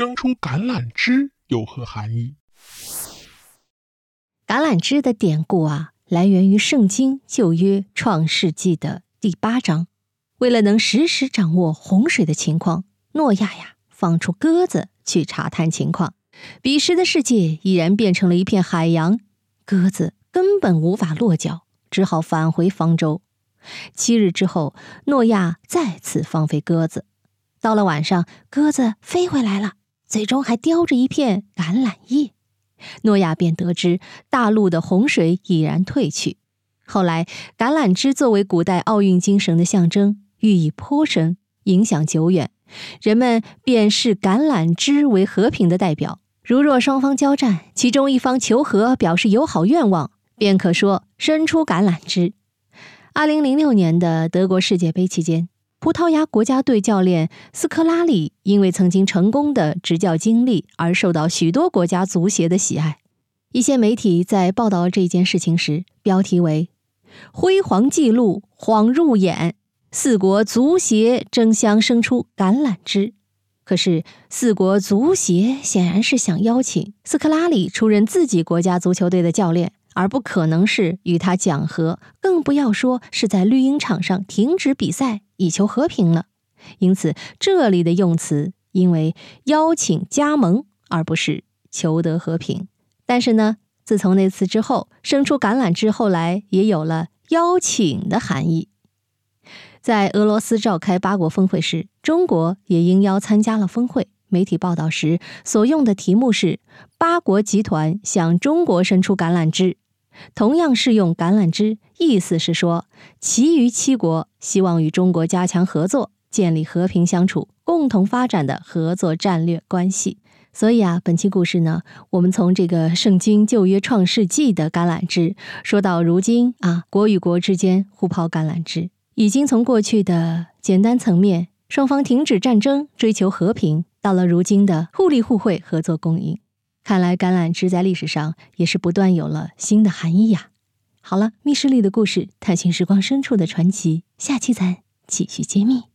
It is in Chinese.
生出橄榄枝有何含义？橄榄枝的典故啊，来源于《圣经旧约创世纪》的第八章。为了能实时掌握洪水的情况，诺亚呀放出鸽子去查探情况。彼时的世界已然变成了一片海洋，鸽子根本无法落脚，只好返回方舟。七日之后，诺亚再次放飞鸽子。到了晚上，鸽子飞回来了，嘴中还叼着一片橄榄叶。诺亚便得知大陆的洪水已然退去。后来，橄榄枝作为古代奥运精神的象征。寓意颇深，影响久远，人们便视橄榄枝为和平的代表。如若双方交战，其中一方求和，表示友好愿望，便可说伸出橄榄枝。二零零六年的德国世界杯期间，葡萄牙国家队教练斯科拉里因为曾经成功的执教经历而受到许多国家足协的喜爱。一些媒体在报道这件事情时，标题为“辉煌纪录晃入眼”。四国足协争相生出橄榄枝，可是四国足协显然是想邀请斯科拉里出任自己国家足球队的教练，而不可能是与他讲和，更不要说是在绿茵场上停止比赛以求和平了。因此，这里的用词因为邀请加盟，而不是求得和平。但是呢，自从那次之后，生出橄榄枝，后来也有了邀请的含义。在俄罗斯召开八国峰会时，中国也应邀参加了峰会。媒体报道时所用的题目是“八国集团向中国伸出橄榄枝”，同样适用“橄榄枝”，意思是说，其余七国希望与中国加强合作，建立和平相处、共同发展的合作战略关系。所以啊，本期故事呢，我们从这个《圣经旧约创世纪》的橄榄枝，说到如今啊，国与国之间互抛橄榄枝。已经从过去的简单层面，双方停止战争，追求和平，到了如今的互利互惠、合作共赢。看来橄榄枝在历史上也是不断有了新的含义呀。好了，密室里的故事，探寻时光深处的传奇，下期咱继续揭秘。